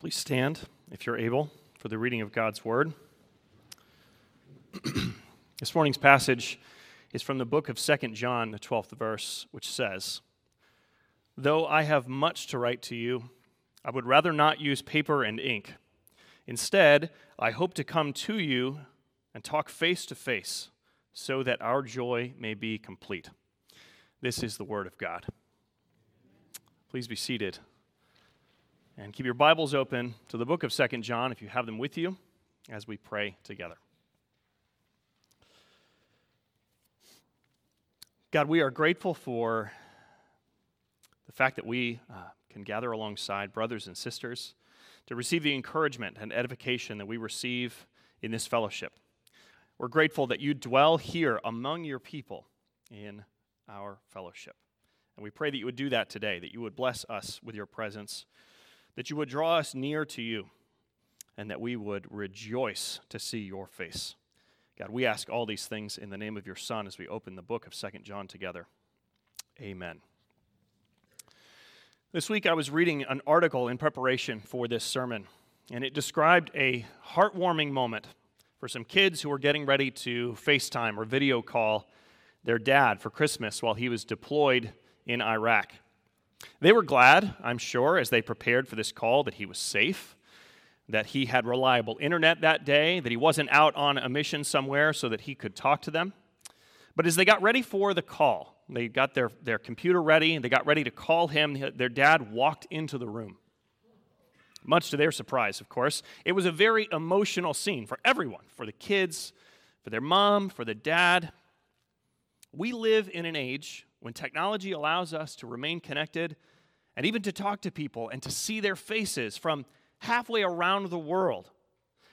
Please stand, if you're able, for the reading of God's Word. this morning's passage is from the book of 2 John, the 12th verse, which says, Though I have much to write to you, I would rather not use paper and ink. Instead, I hope to come to you and talk face to face so that our joy may be complete. This is the Word of God. Please be seated. And keep your Bibles open to the book of Second John if you have them with you as we pray together. God, we are grateful for the fact that we uh, can gather alongside brothers and sisters to receive the encouragement and edification that we receive in this fellowship. We're grateful that you dwell here among your people in our fellowship. And we pray that you would do that today, that you would bless us with your presence that you would draw us near to you, and that we would rejoice to see your face. God, we ask all these things in the name of your Son as we open the book of Second John together. Amen. This week I was reading an article in preparation for this sermon, and it described a heartwarming moment for some kids who were getting ready to FaceTime or video call their dad for Christmas while he was deployed in Iraq. They were glad, I'm sure, as they prepared for this call, that he was safe, that he had reliable internet that day, that he wasn't out on a mission somewhere so that he could talk to them. But as they got ready for the call, they got their, their computer ready, they got ready to call him, their dad walked into the room. Much to their surprise, of course, it was a very emotional scene for everyone for the kids, for their mom, for the dad. We live in an age when technology allows us to remain connected and even to talk to people and to see their faces from halfway around the world.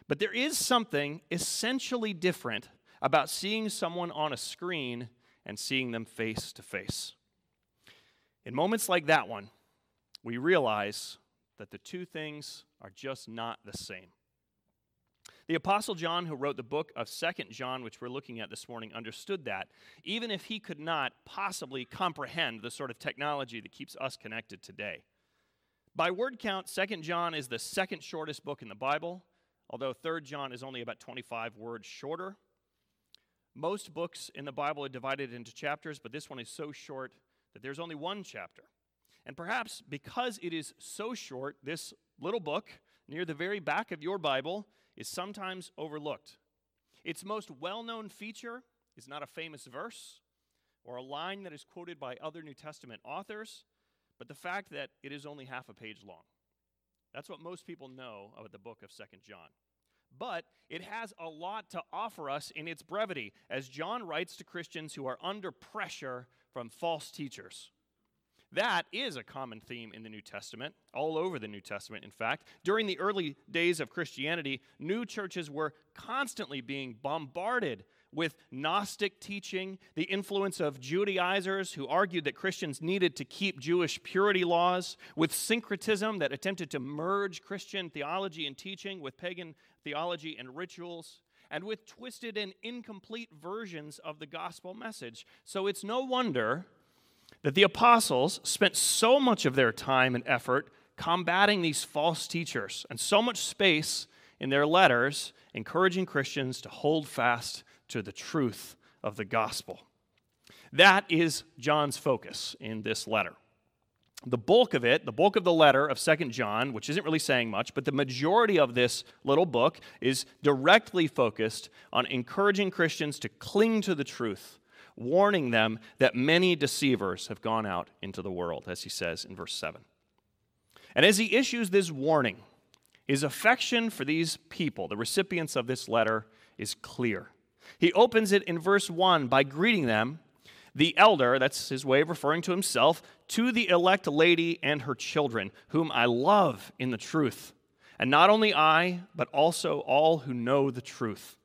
But there is something essentially different about seeing someone on a screen and seeing them face to face. In moments like that one, we realize that the two things are just not the same. The Apostle John, who wrote the book of Second John, which we're looking at this morning, understood that, even if he could not possibly comprehend the sort of technology that keeps us connected today. By word count, Second John is the second shortest book in the Bible, although Third John is only about 25 words shorter. Most books in the Bible are divided into chapters, but this one is so short that there's only one chapter. And perhaps because it is so short, this little book near the very back of your Bible is sometimes overlooked. Its most well known feature is not a famous verse or a line that is quoted by other New Testament authors, but the fact that it is only half a page long. That's what most people know about the book of Second John. But it has a lot to offer us in its brevity, as John writes to Christians who are under pressure from false teachers. That is a common theme in the New Testament, all over the New Testament, in fact. During the early days of Christianity, new churches were constantly being bombarded with Gnostic teaching, the influence of Judaizers who argued that Christians needed to keep Jewish purity laws, with syncretism that attempted to merge Christian theology and teaching with pagan theology and rituals, and with twisted and incomplete versions of the gospel message. So it's no wonder that the apostles spent so much of their time and effort combating these false teachers and so much space in their letters encouraging Christians to hold fast to the truth of the gospel. That is John's focus in this letter. The bulk of it, the bulk of the letter of Second John, which isn't really saying much, but the majority of this little book is directly focused on encouraging Christians to cling to the truth warning them that many deceivers have gone out into the world, as he says in verse 7. And as he issues this warning, his affection for these people, the recipients of this letter, is clear. He opens it in verse 1 by greeting them, the elder, that's his way of referring to himself, to the elect lady and her children, whom I love in the truth. And not only I, but also all who know the truth.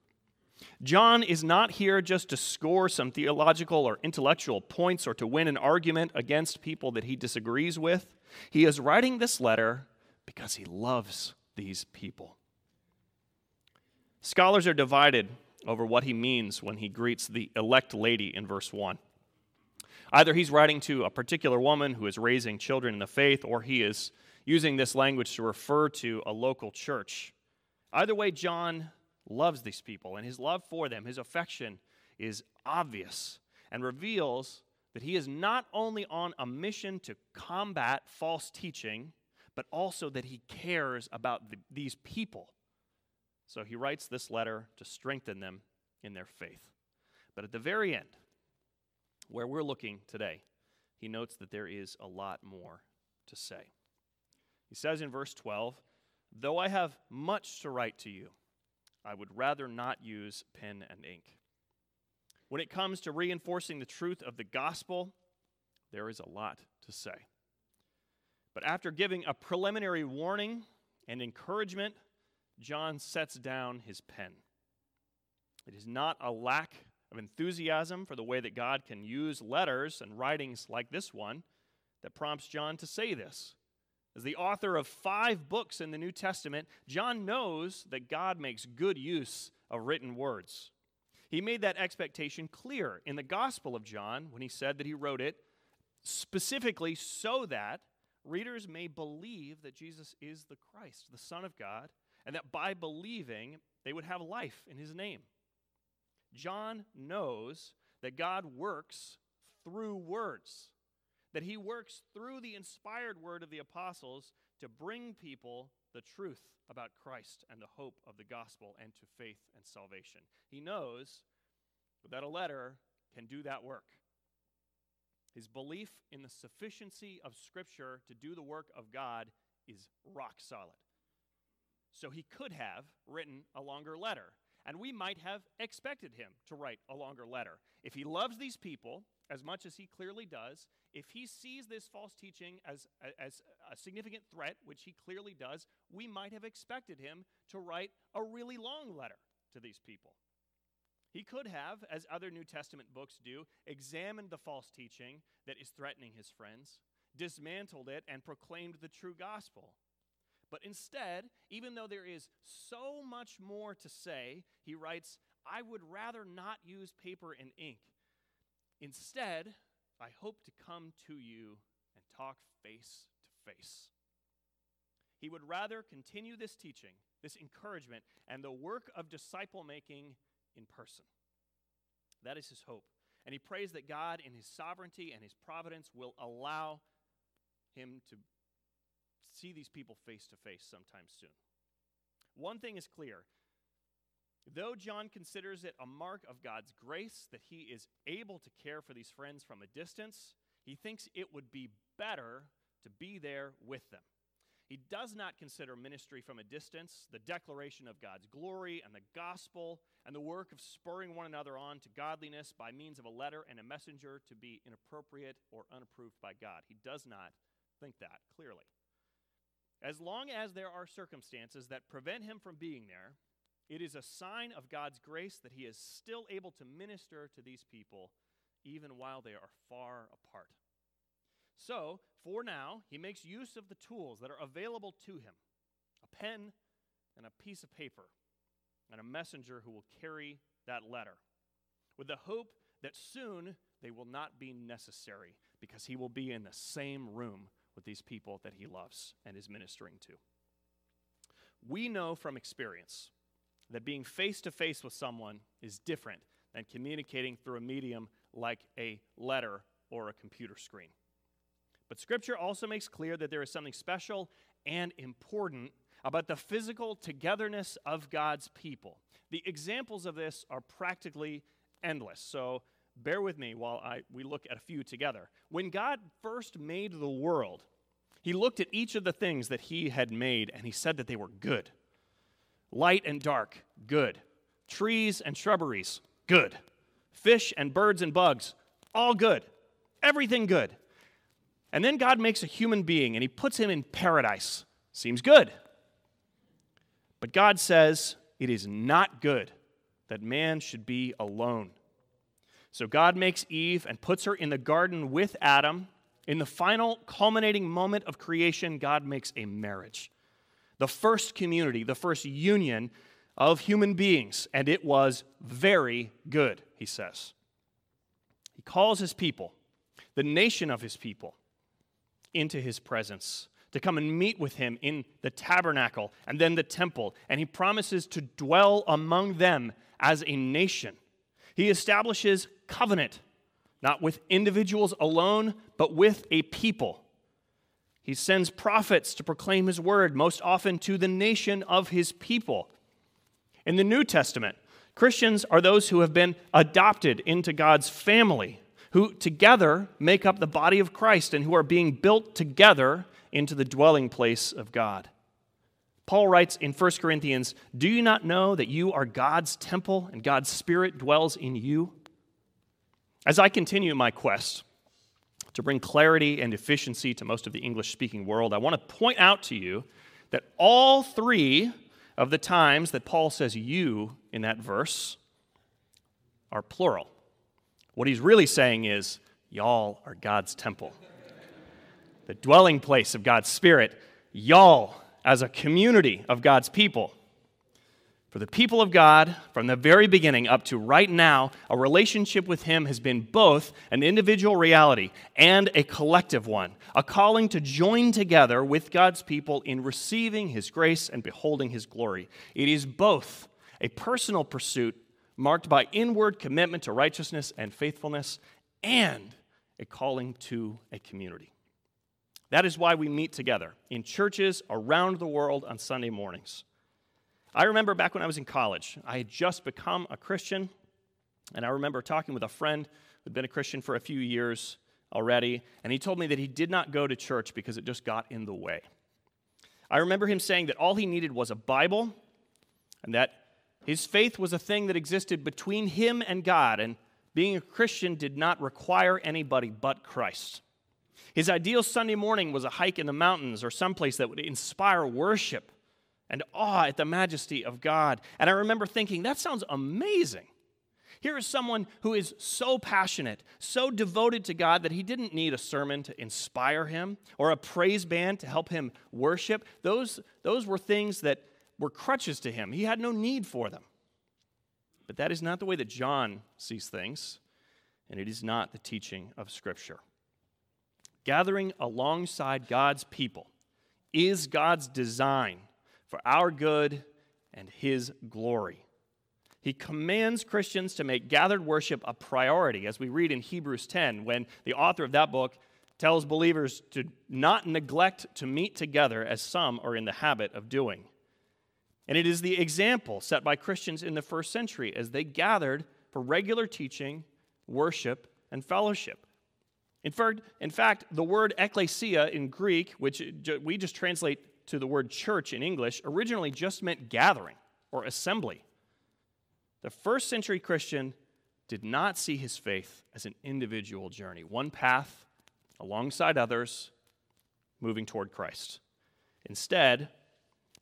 John is not here just to score some theological or intellectual points or to win an argument against people that he disagrees with. He is writing this letter because he loves these people. Scholars are divided over what he means when he greets the elect lady in verse 1. Either he's writing to a particular woman who is raising children in the faith, or he is using this language to refer to a local church. Either way, John loves these people, and his love for them, his affection, is obvious and reveals that he is not only on a mission to combat false teaching, but also that he cares about the, these people. So he writes this letter to strengthen them in their faith. But at the very end, where we're looking today, he notes that there is a lot more to say. He says in verse 12, Though I have much to write to you, I would rather not use pen and ink. When it comes to reinforcing the truth of the gospel, there is a lot to say. But after giving a preliminary warning and encouragement, John sets down his pen. It is not a lack of enthusiasm for the way that God can use letters and writings like this one that prompts John to say this. As the author of five books in the New Testament, John knows that God makes good use of written words. He made that expectation clear in the Gospel of John when he said that he wrote it specifically so that readers may believe that Jesus is the Christ, the Son of God, and that by believing they would have life in his name. John knows that God works through words that he works through the inspired word of the apostles to bring people the truth about Christ and the hope of the gospel and to faith and salvation. He knows that a letter can do that work. His belief in the sufficiency of Scripture to do the work of God is rock solid. So he could have written a longer letter, and we might have expected him to write a longer letter. If he loves these people as much as he clearly does, if he sees this false teaching as, as a significant threat, which he clearly does, we might have expected him to write a really long letter to these people. He could have, as other New Testament books do, examined the false teaching that is threatening his friends, dismantled it, and proclaimed the true gospel. But instead, even though there is so much more to say, he writes, I would rather not use paper and ink. Instead, I hope to come to you and talk face to face. He would rather continue this teaching, this encouragement, and the work of disciple making in person. That is his hope. And he prays that God, in his sovereignty and his providence, will allow him to see these people face to face sometime soon. One thing is clear Though John considers it a mark of God's grace that he is able to care for these friends from a distance, he thinks it would be better to be there with them. He does not consider ministry from a distance, the declaration of God's glory and the gospel, and the work of spurring one another on to godliness by means of a letter and a messenger to be inappropriate or unapproved by God. He does not think that clearly. As long as there are circumstances that prevent him from being there, it is a sign of God's grace that He is still able to minister to these people even while they are far apart. So, for now, he makes use of the tools that are available to him a pen and a piece of paper, and a messenger who will carry that letter, with the hope that soon they will not be necessary because he will be in the same room with these people that he loves and is ministering to. We know from experience that being face to face with someone is different than communicating through a medium like a letter or a computer screen. But Scripture also makes clear that there is something special and important about the physical togetherness of God's people. The examples of this are practically endless. So bear with me while I, we look at a few together. When God first made the world, he looked at each of the things that he had made and he said that they were good. Light and dark, good. Trees and shrubberies, good. Fish and birds and bugs, all good. Everything good. And then God makes a human being and he puts him in paradise. Seems good. But God says it is not good that man should be alone. So God makes Eve and puts her in the garden with Adam. In the final culminating moment of creation, God makes a marriage the first community, the first union of human beings, and it was very good, he says. He calls his people, the nation of his people, into his presence to come and meet with him in the tabernacle and then the temple, and he promises to dwell among them as a nation. He establishes covenant, not with individuals alone, but with a people. He sends prophets to proclaim his word, most often to the nation of his people. In the New Testament, Christians are those who have been adopted into God's family, who together make up the body of Christ and who are being built together into the dwelling place of God. Paul writes in 1 Corinthians Do you not know that you are God's temple and God's Spirit dwells in you? As I continue my quest to bring clarity and efficiency to most of the English speaking world, I want to point out to you that all three of the times that Paul says you in that verse are plural. What he's really saying is, y'all are God's temple, the dwelling place of God's Spirit. Y'all, as a community of God's people, for the people of God, from the very beginning up to right now, a relationship with Him has been both an individual reality and a collective one, a calling to join together with God's people in receiving His grace and beholding His glory. It is both a personal pursuit marked by inward commitment to righteousness and faithfulness, and a calling to a community. That is why we meet together in churches around the world on Sunday mornings. I remember back when I was in college, I had just become a Christian, and I remember talking with a friend who'd been a Christian for a few years already, and he told me that he did not go to church because it just got in the way. I remember him saying that all he needed was a Bible, and that his faith was a thing that existed between him and God, and being a Christian did not require anybody but Christ. His ideal Sunday morning was a hike in the mountains or someplace that would inspire worship and awe at the majesty of God. And I remember thinking, that sounds amazing. Here is someone who is so passionate, so devoted to God that he didn't need a sermon to inspire him or a praise band to help him worship. Those, those were things that were crutches to him. He had no need for them. But that is not the way that John sees things, and it is not the teaching of Scripture. Gathering alongside God's people is God's design for our good and His glory. He commands Christians to make gathered worship a priority, as we read in Hebrews 10, when the author of that book tells believers to not neglect to meet together as some are in the habit of doing. And it is the example set by Christians in the first century as they gathered for regular teaching, worship, and fellowship. In fact, the word ecclesia in Greek, which we just translate to the word church in English originally just meant gathering or assembly. The first century Christian did not see his faith as an individual journey, one path alongside others moving toward Christ. Instead,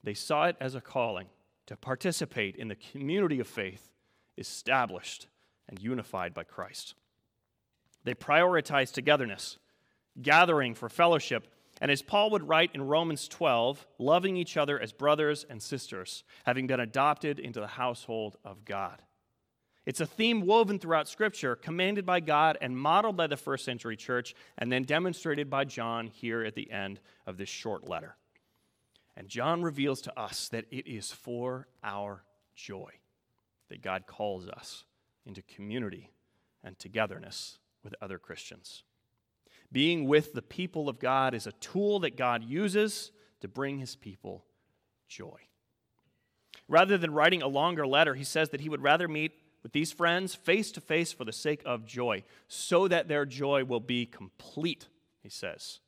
they saw it as a calling to participate in the community of faith established and unified by Christ. They prioritized togetherness, gathering for fellowship and as Paul would write in Romans 12, loving each other as brothers and sisters, having been adopted into the household of God. It's a theme woven throughout Scripture, commanded by God and modeled by the first century church, and then demonstrated by John here at the end of this short letter. And John reveals to us that it is for our joy that God calls us into community and togetherness with other Christians. Being with the people of God is a tool that God uses to bring his people joy. Rather than writing a longer letter, he says that he would rather meet with these friends face to face for the sake of joy, so that their joy will be complete, he says.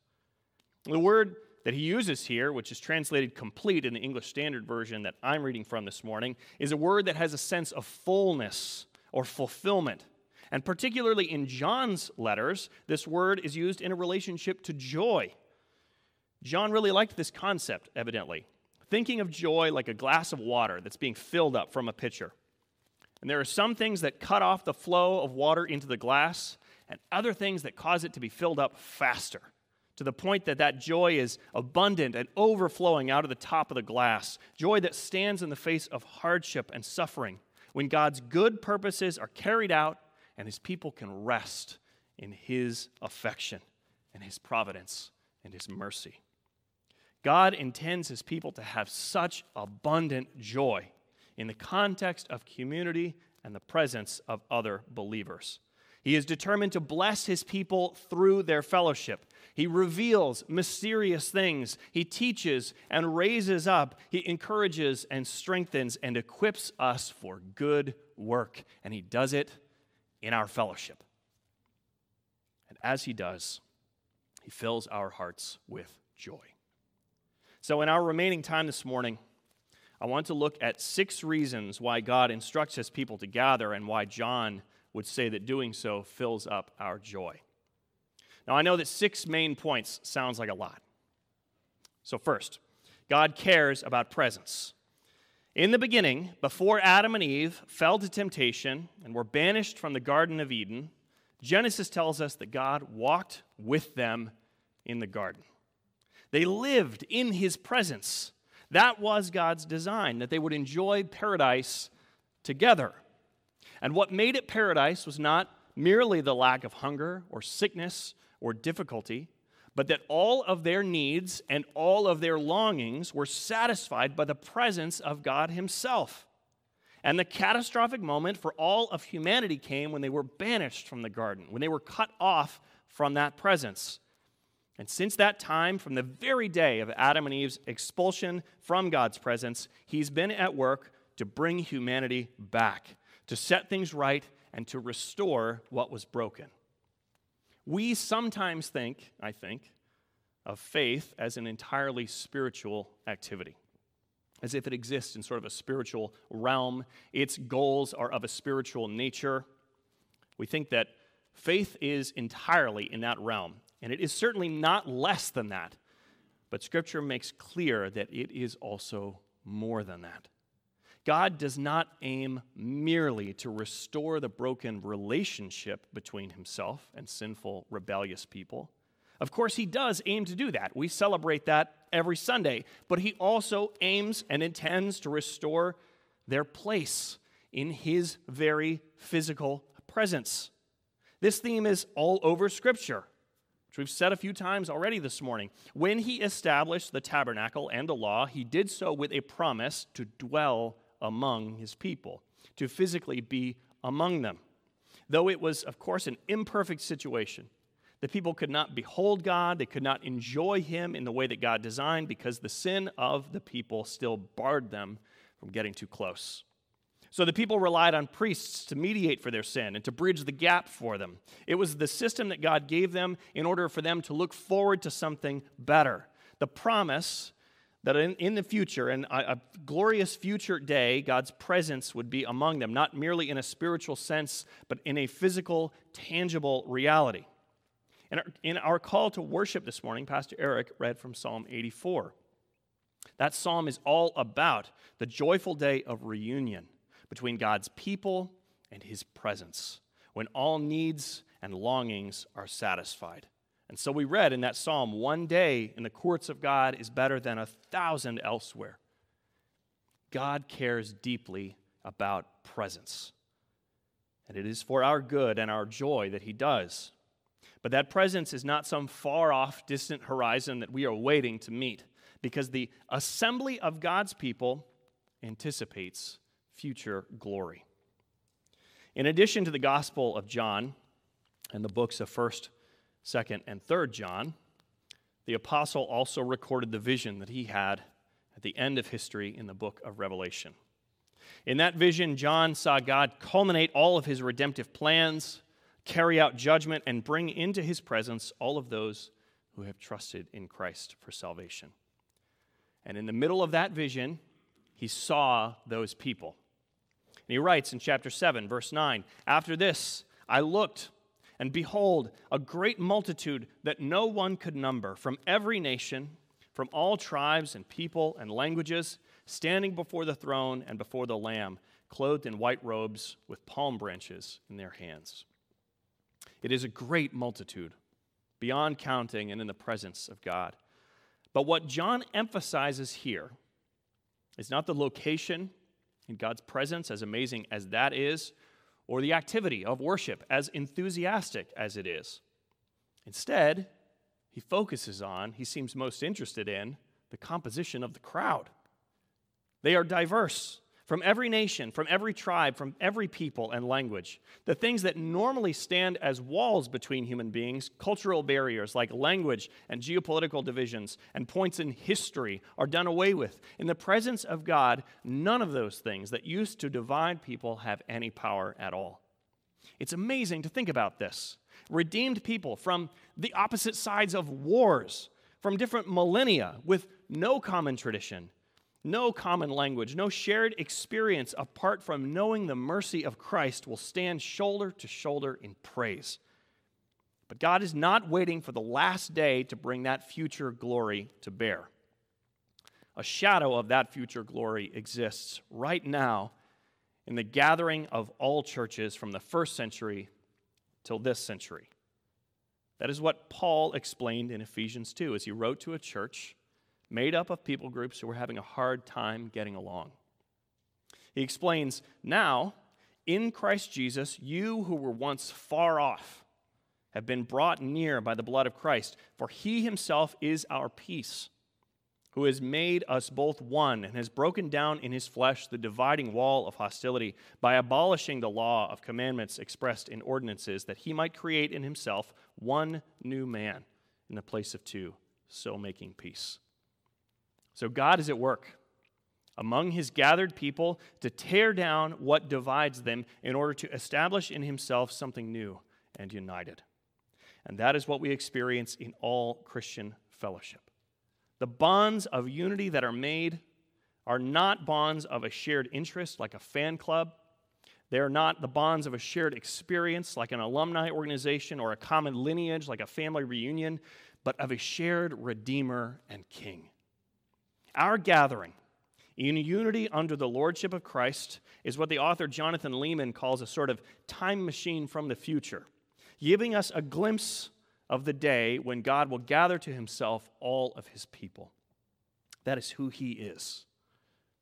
The word that he uses here, which is translated complete in the English Standard Version that I'm reading from this morning, is a word that has a sense of fullness or fulfillment. And particularly in John's letters, this word is used in a relationship to joy. John really liked this concept, evidently, thinking of joy like a glass of water that's being filled up from a pitcher. And there are some things that cut off the flow of water into the glass, and other things that cause it to be filled up faster to the point that that joy is abundant and overflowing out of the top of the glass. Joy that stands in the face of hardship and suffering when God's good purposes are carried out and his people can rest in his affection and his providence and his mercy. God intends his people to have such abundant joy in the context of community and the presence of other believers. He is determined to bless his people through their fellowship. He reveals mysterious things. He teaches and raises up. He encourages and strengthens and equips us for good work. And he does it in our fellowship. And as he does, he fills our hearts with joy. So, in our remaining time this morning, I want to look at six reasons why God instructs his people to gather and why John would say that doing so fills up our joy. Now, I know that six main points sounds like a lot. So, first, God cares about presence. In the beginning, before Adam and Eve fell to temptation and were banished from the Garden of Eden, Genesis tells us that God walked with them in the garden. They lived in his presence. That was God's design, that they would enjoy paradise together. And what made it paradise was not merely the lack of hunger or sickness or difficulty, but that all of their needs and all of their longings were satisfied by the presence of God Himself. And the catastrophic moment for all of humanity came when they were banished from the garden, when they were cut off from that presence. And since that time, from the very day of Adam and Eve's expulsion from God's presence, he's been at work to bring humanity back, to set things right, and to restore what was broken. We sometimes think, I think, of faith as an entirely spiritual activity, as if it exists in sort of a spiritual realm. Its goals are of a spiritual nature. We think that faith is entirely in that realm. And it is certainly not less than that. But Scripture makes clear that it is also more than that. God does not aim merely to restore the broken relationship between himself and sinful, rebellious people. Of course, he does aim to do that. We celebrate that every Sunday. But he also aims and intends to restore their place in his very physical presence. This theme is all over Scripture which we've said a few times already this morning. When he established the tabernacle and the law, he did so with a promise to dwell among his people, to physically be among them. Though it was, of course, an imperfect situation, the people could not behold God, they could not enjoy him in the way that God designed because the sin of the people still barred them from getting too close. So the people relied on priests to mediate for their sin and to bridge the gap for them. It was the system that God gave them in order for them to look forward to something better. The promise that in, in the future, in a, a glorious future day, God's presence would be among them, not merely in a spiritual sense, but in a physical, tangible reality. Our, in our call to worship this morning, Pastor Eric read from Psalm 84. That psalm is all about the joyful day of reunion between God's people and his presence when all needs and longings are satisfied. And so we read in that psalm one day in the courts of God is better than a thousand elsewhere. God cares deeply about presence. And it is for our good and our joy that he does. But that presence is not some far off, distant horizon that we are waiting to meet, because the assembly of God's people anticipates future glory. In addition to the Gospel of John and the books of 1st, 2nd, and 3rd John, the apostle also recorded the vision that he had at the end of history in the book of Revelation. In that vision, John saw God culminate all of his redemptive plans, carry out judgment, and bring into his presence all of those who have trusted in Christ for salvation. And in the middle of that vision, he saw those people. And he writes in chapter 7, verse 9 After this, I looked, and behold, a great multitude that no one could number from every nation, from all tribes and people and languages, standing before the throne and before the Lamb, clothed in white robes with palm branches in their hands. It is a great multitude, beyond counting and in the presence of God. But what John emphasizes here is not the location in God's presence, as amazing as that is, or the activity of worship, as enthusiastic as it is. Instead, he focuses on, he seems most interested in, the composition of the crowd. They are diverse from every nation, from every tribe, from every people and language. The things that normally stand as walls between human beings, cultural barriers like language and geopolitical divisions and points in history, are done away with. In the presence of God, none of those things that used to divide people have any power at all. It's amazing to think about this. Redeemed people from the opposite sides of wars, from different millennia, with no common tradition no common language, no shared experience apart from knowing the mercy of Christ will stand shoulder to shoulder in praise. But God is not waiting for the last day to bring that future glory to bear. A shadow of that future glory exists right now in the gathering of all churches from the first century till this century. That is what Paul explained in Ephesians 2 as he wrote to a church made up of people groups who were having a hard time getting along. He explains now, in Christ Jesus, you who were once far off have been brought near by the blood of Christ, for he himself is our peace, who has made us both one and has broken down in his flesh the dividing wall of hostility by abolishing the law of commandments expressed in ordinances, that he might create in himself one new man in the place of two, so making peace so God is at work among his gathered people to tear down what divides them in order to establish in himself something new and united. And that is what we experience in all Christian fellowship. The bonds of unity that are made are not bonds of a shared interest like a fan club. They are not the bonds of a shared experience like an alumni organization or a common lineage like a family reunion, but of a shared Redeemer and King. Our gathering in unity under the lordship of Christ is what the author Jonathan Leeman calls a sort of time machine from the future, giving us a glimpse of the day when God will gather to himself all of his people. That is who he is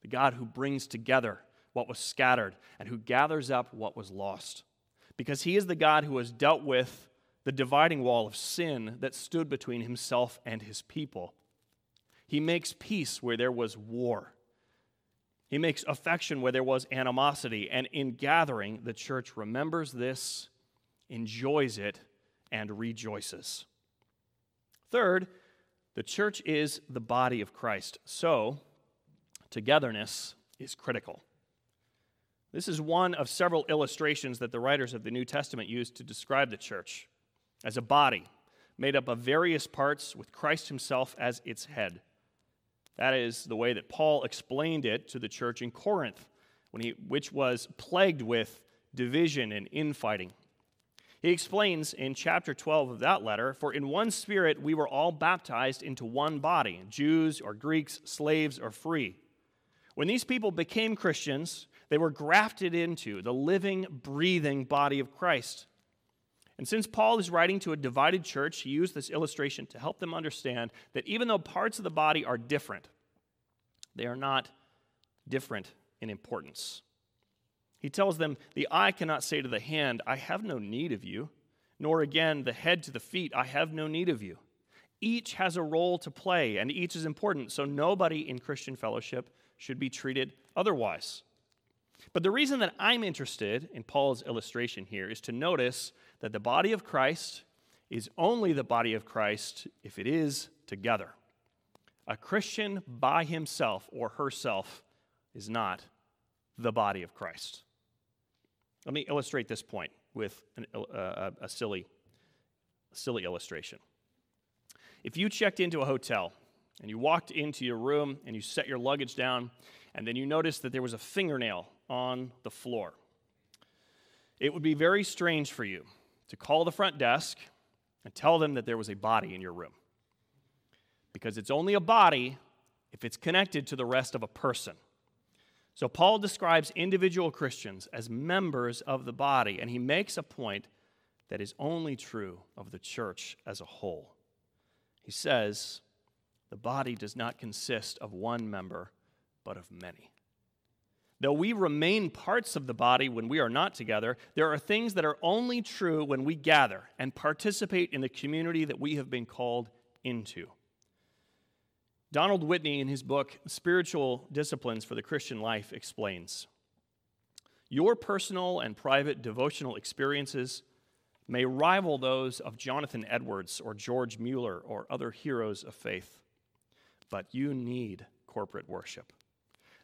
the God who brings together what was scattered and who gathers up what was lost. Because he is the God who has dealt with the dividing wall of sin that stood between himself and his people he makes peace where there was war. He makes affection where there was animosity. And in gathering, the church remembers this, enjoys it, and rejoices. Third, the church is the body of Christ. So, togetherness is critical. This is one of several illustrations that the writers of the New Testament used to describe the church as a body made up of various parts with Christ himself as its head. That is the way that Paul explained it to the church in Corinth, when he, which was plagued with division and infighting. He explains in chapter 12 of that letter For in one spirit we were all baptized into one body, Jews or Greeks, slaves or free. When these people became Christians, they were grafted into the living, breathing body of Christ. And since Paul is writing to a divided church, he used this illustration to help them understand that even though parts of the body are different, they are not different in importance. He tells them, The eye cannot say to the hand, I have no need of you, nor again the head to the feet, I have no need of you. Each has a role to play, and each is important, so nobody in Christian fellowship should be treated otherwise. But the reason that I'm interested in Paul's illustration here is to notice that the body of Christ is only the body of Christ if it is together. A Christian by himself or herself is not the body of Christ. Let me illustrate this point with an, uh, a, silly, silly illustration. If you checked into a hotel and you walked into your room and you set your luggage down, and then you noticed that there was a fingernail on the floor, it would be very strange for you to call the front desk and tell them that there was a body in your room. Because it's only a body if it's connected to the rest of a person. So Paul describes individual Christians as members of the body, and he makes a point that is only true of the church as a whole. He says, the body does not consist of one member, but of many. Though we remain parts of the body when we are not together, there are things that are only true when we gather and participate in the community that we have been called into. Donald Whitney, in his book, Spiritual Disciplines for the Christian Life, explains Your personal and private devotional experiences may rival those of Jonathan Edwards or George Mueller or other heroes of faith, but you need corporate worship.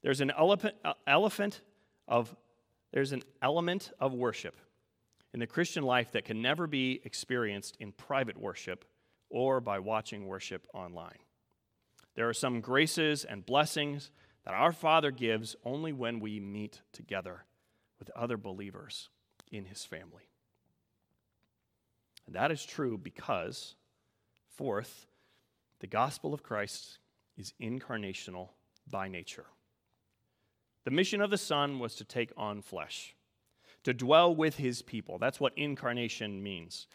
There's an elephant, uh, elephant of there's an element of worship in the Christian life that can never be experienced in private worship or by watching worship online. There are some graces and blessings that our Father gives only when we meet together with other believers in His family. And that is true because, fourth, the gospel of Christ is incarnational by nature. The mission of the Son was to take on flesh, to dwell with his people. That's what incarnation means.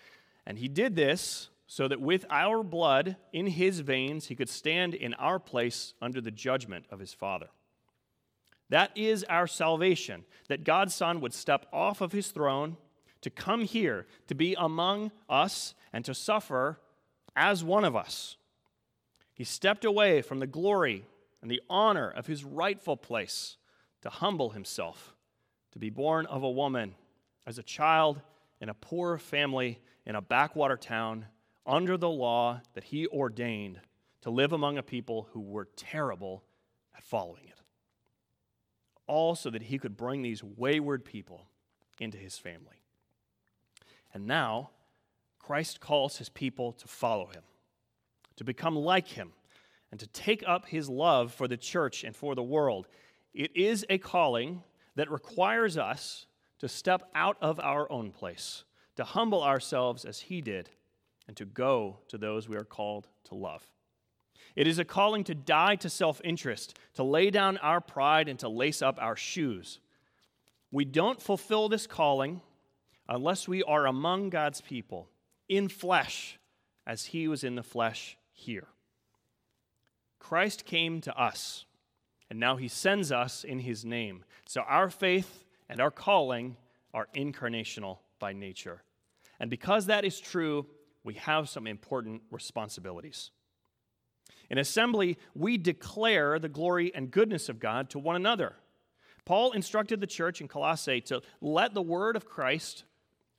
And he did this so that with our blood in his veins, he could stand in our place under the judgment of his Father. That is our salvation, that God's Son would step off of his throne to come here, to be among us, and to suffer as one of us. He stepped away from the glory and the honor of his rightful place to humble himself, to be born of a woman as a child in a poor family in a backwater town under the law that he ordained to live among a people who were terrible at following it. All so that he could bring these wayward people into his family. And now, Christ calls his people to follow him, to become like him, and to take up his love for the church and for the world it is a calling that requires us to step out of our own place, to humble ourselves as He did, and to go to those we are called to love. It is a calling to die to self interest, to lay down our pride, and to lace up our shoes. We don't fulfill this calling unless we are among God's people, in flesh, as He was in the flesh here. Christ came to us and now he sends us in his name. So our faith and our calling are incarnational by nature. And because that is true, we have some important responsibilities. In assembly, we declare the glory and goodness of God to one another. Paul instructed the church in Colossae to let the word of Christ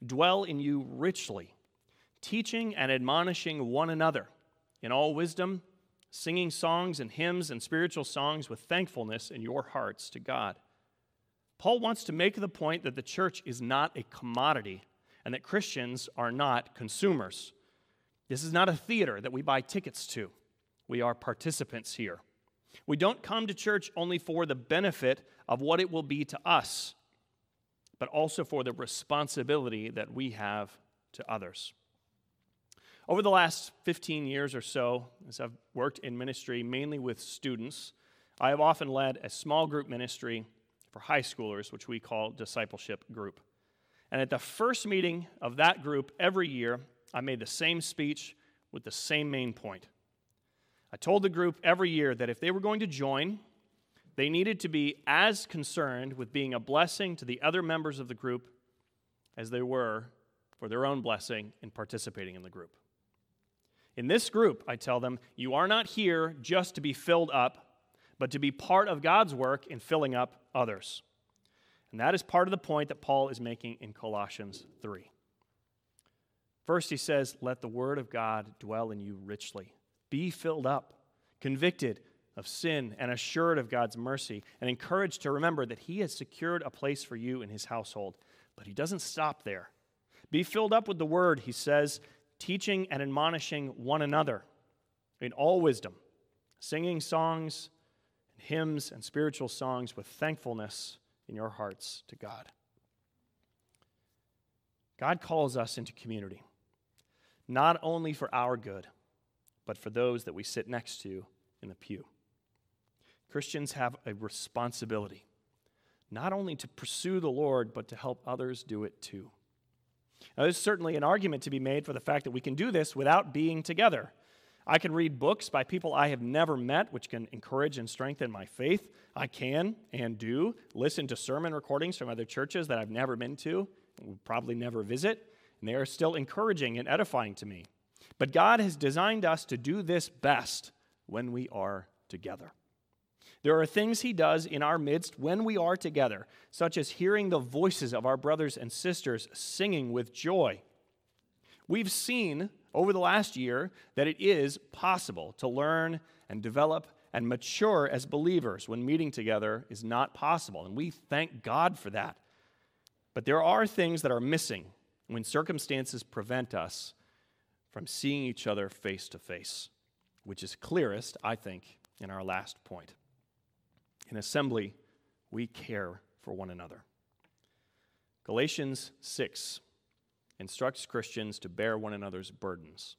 dwell in you richly, teaching and admonishing one another in all wisdom singing songs and hymns and spiritual songs with thankfulness in your hearts to God. Paul wants to make the point that the church is not a commodity and that Christians are not consumers. This is not a theater that we buy tickets to. We are participants here. We don't come to church only for the benefit of what it will be to us, but also for the responsibility that we have to others. Over the last 15 years or so, as I've worked in ministry mainly with students, I have often led a small group ministry for high schoolers, which we call discipleship group. And at the first meeting of that group every year, I made the same speech with the same main point. I told the group every year that if they were going to join, they needed to be as concerned with being a blessing to the other members of the group as they were for their own blessing in participating in the group. In this group, I tell them, you are not here just to be filled up, but to be part of God's work in filling up others. And that is part of the point that Paul is making in Colossians 3. First, he says, Let the word of God dwell in you richly. Be filled up, convicted of sin, and assured of God's mercy, and encouraged to remember that he has secured a place for you in his household. But he doesn't stop there. Be filled up with the word, he says, teaching and admonishing one another in all wisdom, singing songs, and hymns, and spiritual songs with thankfulness in your hearts to God. God calls us into community, not only for our good, but for those that we sit next to in the pew. Christians have a responsibility, not only to pursue the Lord, but to help others do it too. Now, there's certainly an argument to be made for the fact that we can do this without being together. I can read books by people I have never met, which can encourage and strengthen my faith. I can and do listen to sermon recordings from other churches that I've never been to, will probably never visit, and they are still encouraging and edifying to me. But God has designed us to do this best when we are together. There are things he does in our midst when we are together, such as hearing the voices of our brothers and sisters singing with joy. We've seen over the last year that it is possible to learn and develop and mature as believers when meeting together is not possible, and we thank God for that. But there are things that are missing when circumstances prevent us from seeing each other face to face, which is clearest, I think, in our last point. In assembly, we care for one another. Galatians 6 instructs Christians to bear one another's burdens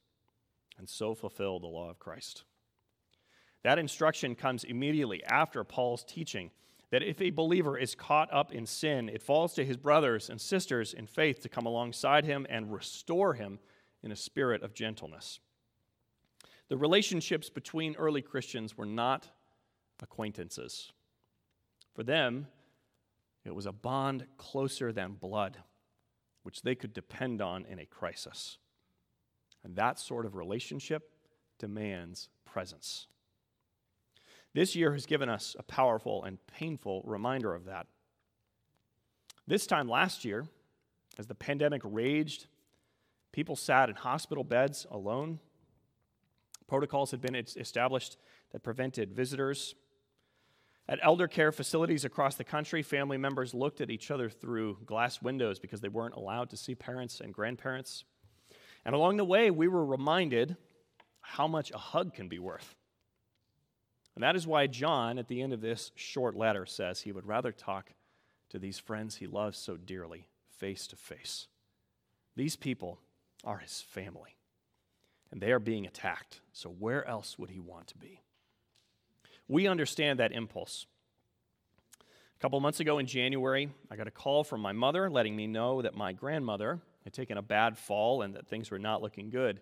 and so fulfill the law of Christ. That instruction comes immediately after Paul's teaching that if a believer is caught up in sin, it falls to his brothers and sisters in faith to come alongside him and restore him in a spirit of gentleness. The relationships between early Christians were not acquaintances. For them, it was a bond closer than blood, which they could depend on in a crisis. And that sort of relationship demands presence. This year has given us a powerful and painful reminder of that. This time last year, as the pandemic raged, people sat in hospital beds alone. Protocols had been established that prevented visitors at elder care facilities across the country, family members looked at each other through glass windows because they weren't allowed to see parents and grandparents. And along the way, we were reminded how much a hug can be worth. And that is why John, at the end of this short letter, says he would rather talk to these friends he loves so dearly face to face. These people are his family, and they are being attacked. So, where else would he want to be? We understand that impulse. A couple months ago in January, I got a call from my mother letting me know that my grandmother had taken a bad fall and that things were not looking good.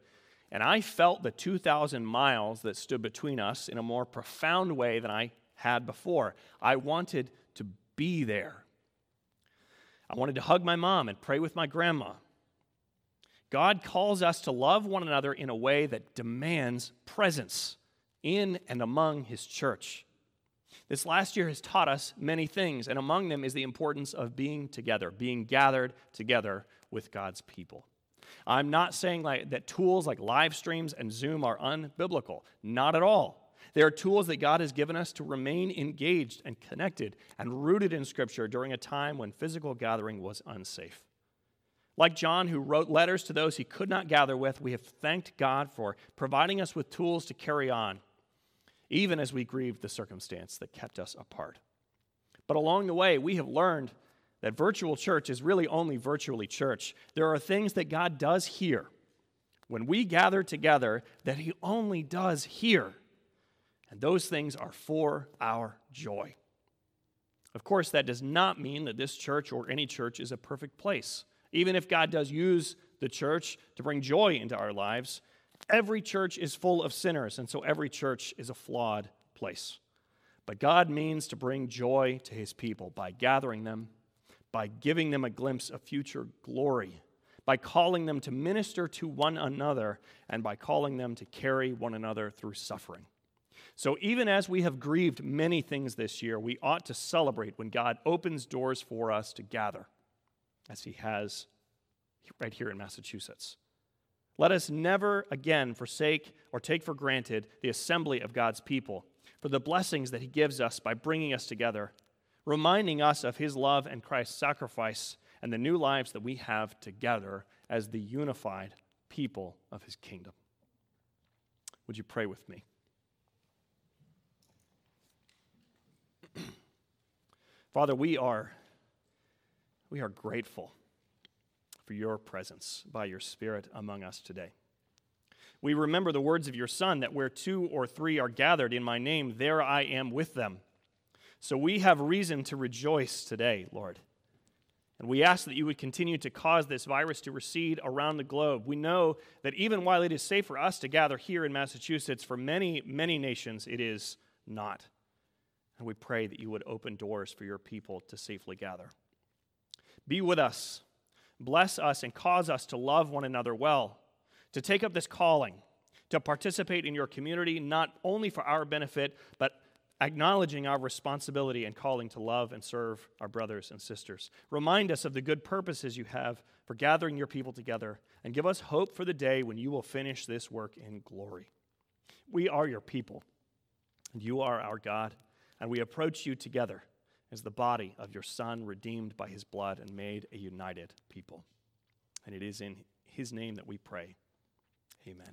And I felt the 2,000 miles that stood between us in a more profound way than I had before. I wanted to be there. I wanted to hug my mom and pray with my grandma. God calls us to love one another in a way that demands presence in and among his church. This last year has taught us many things, and among them is the importance of being together, being gathered together with God's people. I'm not saying like, that tools like live streams and Zoom are unbiblical. Not at all. They are tools that God has given us to remain engaged and connected and rooted in Scripture during a time when physical gathering was unsafe. Like John, who wrote letters to those he could not gather with, we have thanked God for providing us with tools to carry on even as we grieved the circumstance that kept us apart. But along the way, we have learned that virtual church is really only virtually church. There are things that God does here when we gather together that He only does here. And those things are for our joy. Of course, that does not mean that this church or any church is a perfect place. Even if God does use the church to bring joy into our lives, Every church is full of sinners, and so every church is a flawed place. But God means to bring joy to his people by gathering them, by giving them a glimpse of future glory, by calling them to minister to one another, and by calling them to carry one another through suffering. So, even as we have grieved many things this year, we ought to celebrate when God opens doors for us to gather, as He has right here in Massachusetts. Let us never again forsake or take for granted the assembly of God's people, for the blessings that He gives us by bringing us together, reminding us of His love and Christ's sacrifice and the new lives that we have together as the unified people of His kingdom. Would you pray with me? Father, we are, we are grateful for your presence by your Spirit among us today. We remember the words of your Son that where two or three are gathered in my name, there I am with them. So we have reason to rejoice today, Lord. And we ask that you would continue to cause this virus to recede around the globe. We know that even while it is safe for us to gather here in Massachusetts, for many, many nations, it is not. And we pray that you would open doors for your people to safely gather. Be with us bless us and cause us to love one another well, to take up this calling, to participate in your community, not only for our benefit, but acknowledging our responsibility and calling to love and serve our brothers and sisters. Remind us of the good purposes you have for gathering your people together, and give us hope for the day when you will finish this work in glory. We are your people, and you are our God, and we approach you together as the body of your Son, redeemed by his blood and made a united people. And it is in his name that we pray. Amen.